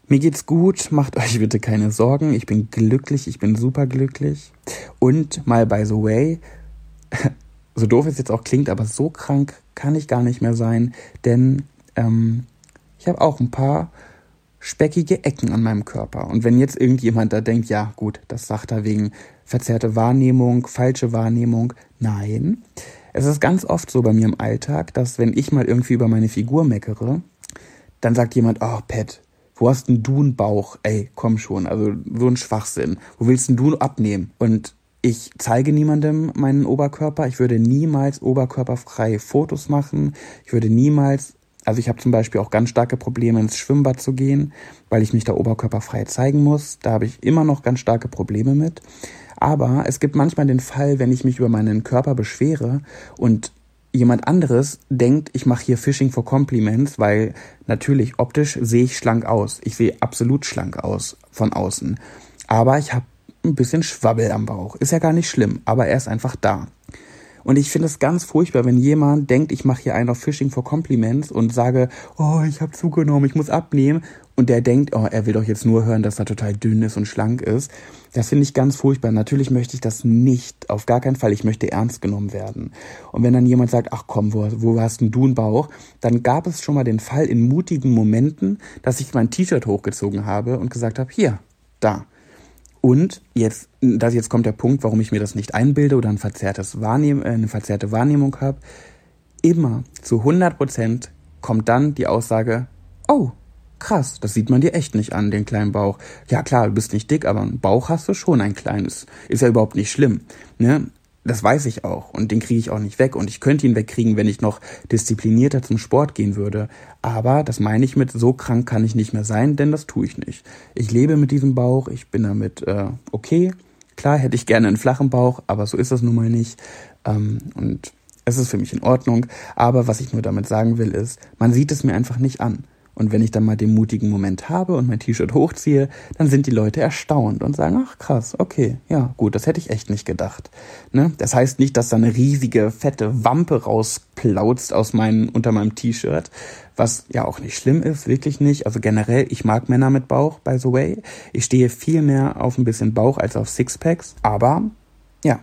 Mir geht's gut, macht (laughs) euch bitte keine Sorgen. Ich bin glücklich, ich bin super glücklich. Und mal by the way, (laughs) so doof es jetzt auch klingt, aber so krank kann ich gar nicht mehr sein, denn ähm, ich habe auch ein paar speckige Ecken an meinem Körper. Und wenn jetzt irgendjemand da denkt, ja gut, das sagt er wegen verzerrte Wahrnehmung, falsche Wahrnehmung, nein. Es ist ganz oft so bei mir im Alltag, dass wenn ich mal irgendwie über meine Figur meckere, dann sagt jemand, oh Pat, wo hast denn du einen Bauch? Ey, komm schon, also so ein Schwachsinn. Wo willst denn du abnehmen? Und ich zeige niemandem meinen Oberkörper. Ich würde niemals oberkörperfrei Fotos machen. Ich würde niemals also ich habe zum Beispiel auch ganz starke Probleme ins Schwimmbad zu gehen, weil ich mich da oberkörperfrei zeigen muss. Da habe ich immer noch ganz starke Probleme mit. Aber es gibt manchmal den Fall, wenn ich mich über meinen Körper beschwere und jemand anderes denkt, ich mache hier Fishing for Compliments, weil natürlich optisch sehe ich schlank aus. Ich sehe absolut schlank aus von außen. Aber ich habe ein bisschen Schwabbel am Bauch. Ist ja gar nicht schlimm, aber er ist einfach da. Und ich finde es ganz furchtbar, wenn jemand denkt, ich mache hier einen auf Fishing for Compliments und sage, oh, ich habe zugenommen, ich muss abnehmen. Und der denkt, oh, er will doch jetzt nur hören, dass er total dünn ist und schlank ist. Das finde ich ganz furchtbar. Natürlich möchte ich das nicht, auf gar keinen Fall. Ich möchte ernst genommen werden. Und wenn dann jemand sagt, ach komm, wo, wo hast denn du einen Bauch? Dann gab es schon mal den Fall in mutigen Momenten, dass ich mein T-Shirt hochgezogen habe und gesagt habe, hier, da. Und jetzt, das jetzt kommt der Punkt, warum ich mir das nicht einbilde oder ein verzerrtes Wahrnehm, äh, eine verzerrte Wahrnehmung habe. Immer zu 100 Prozent kommt dann die Aussage, oh, krass, das sieht man dir echt nicht an, den kleinen Bauch. Ja klar, du bist nicht dick, aber einen Bauch hast du schon ein kleines. Ist ja überhaupt nicht schlimm. Ne? Das weiß ich auch und den kriege ich auch nicht weg und ich könnte ihn wegkriegen, wenn ich noch disziplinierter zum Sport gehen würde. Aber das meine ich mit, so krank kann ich nicht mehr sein, denn das tue ich nicht. Ich lebe mit diesem Bauch, ich bin damit äh, okay. Klar hätte ich gerne einen flachen Bauch, aber so ist das nun mal nicht. Ähm, und es ist für mich in Ordnung. Aber was ich nur damit sagen will, ist, man sieht es mir einfach nicht an. Und wenn ich dann mal den mutigen Moment habe und mein T-Shirt hochziehe, dann sind die Leute erstaunt und sagen, ach krass, okay, ja, gut, das hätte ich echt nicht gedacht. Ne? Das heißt nicht, dass da eine riesige, fette Wampe rausplautzt aus meinem, unter meinem T-Shirt, was ja auch nicht schlimm ist, wirklich nicht. Also generell, ich mag Männer mit Bauch, by the way. Ich stehe viel mehr auf ein bisschen Bauch als auf Sixpacks, aber ja,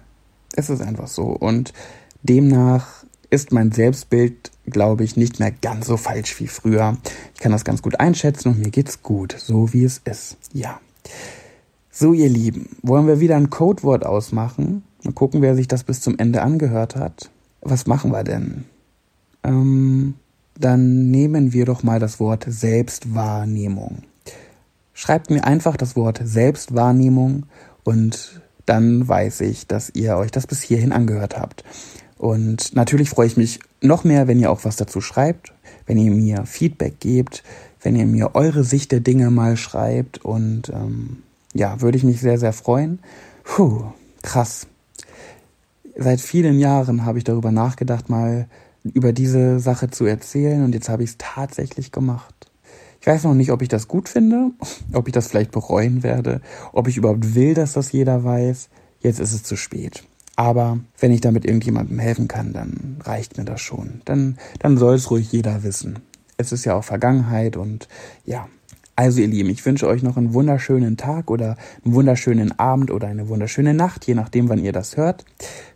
es ist einfach so. Und demnach ist mein Selbstbild, glaube ich, nicht mehr ganz so falsch wie früher. Ich kann das ganz gut einschätzen und mir geht's gut, so wie es ist. Ja. So, ihr Lieben, wollen wir wieder ein Codewort ausmachen? Mal gucken, wer sich das bis zum Ende angehört hat. Was machen wir denn? Ähm, dann nehmen wir doch mal das Wort Selbstwahrnehmung. Schreibt mir einfach das Wort Selbstwahrnehmung und dann weiß ich, dass ihr euch das bis hierhin angehört habt. Und natürlich freue ich mich noch mehr, wenn ihr auch was dazu schreibt, wenn ihr mir Feedback gebt, wenn ihr mir eure Sicht der Dinge mal schreibt und ähm, ja, würde ich mich sehr, sehr freuen. Puh, krass. Seit vielen Jahren habe ich darüber nachgedacht, mal über diese Sache zu erzählen und jetzt habe ich es tatsächlich gemacht. Ich weiß noch nicht, ob ich das gut finde, ob ich das vielleicht bereuen werde, ob ich überhaupt will, dass das jeder weiß. Jetzt ist es zu spät. Aber wenn ich damit irgendjemandem helfen kann, dann reicht mir das schon. Dann, dann soll es ruhig jeder wissen. Es ist ja auch Vergangenheit und ja, also ihr Lieben, ich wünsche euch noch einen wunderschönen Tag oder einen wunderschönen Abend oder eine wunderschöne Nacht, je nachdem, wann ihr das hört.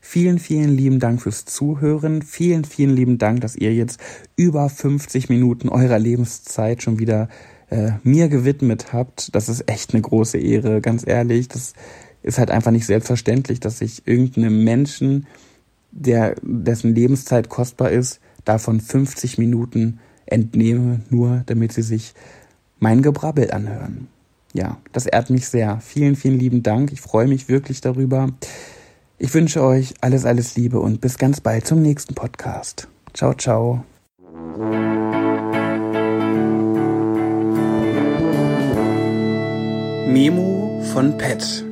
Vielen, vielen lieben Dank fürs Zuhören. Vielen, vielen lieben Dank, dass ihr jetzt über 50 Minuten eurer Lebenszeit schon wieder äh, mir gewidmet habt. Das ist echt eine große Ehre, ganz ehrlich. Das ist halt einfach nicht selbstverständlich, dass ich irgendeinem Menschen, der, dessen Lebenszeit kostbar ist, davon 50 Minuten entnehme, nur damit sie sich mein Gebrabbel anhören. Ja, das ehrt mich sehr. Vielen, vielen lieben Dank. Ich freue mich wirklich darüber. Ich wünsche euch alles, alles Liebe und bis ganz bald zum nächsten Podcast. Ciao, ciao. Memo von Pet.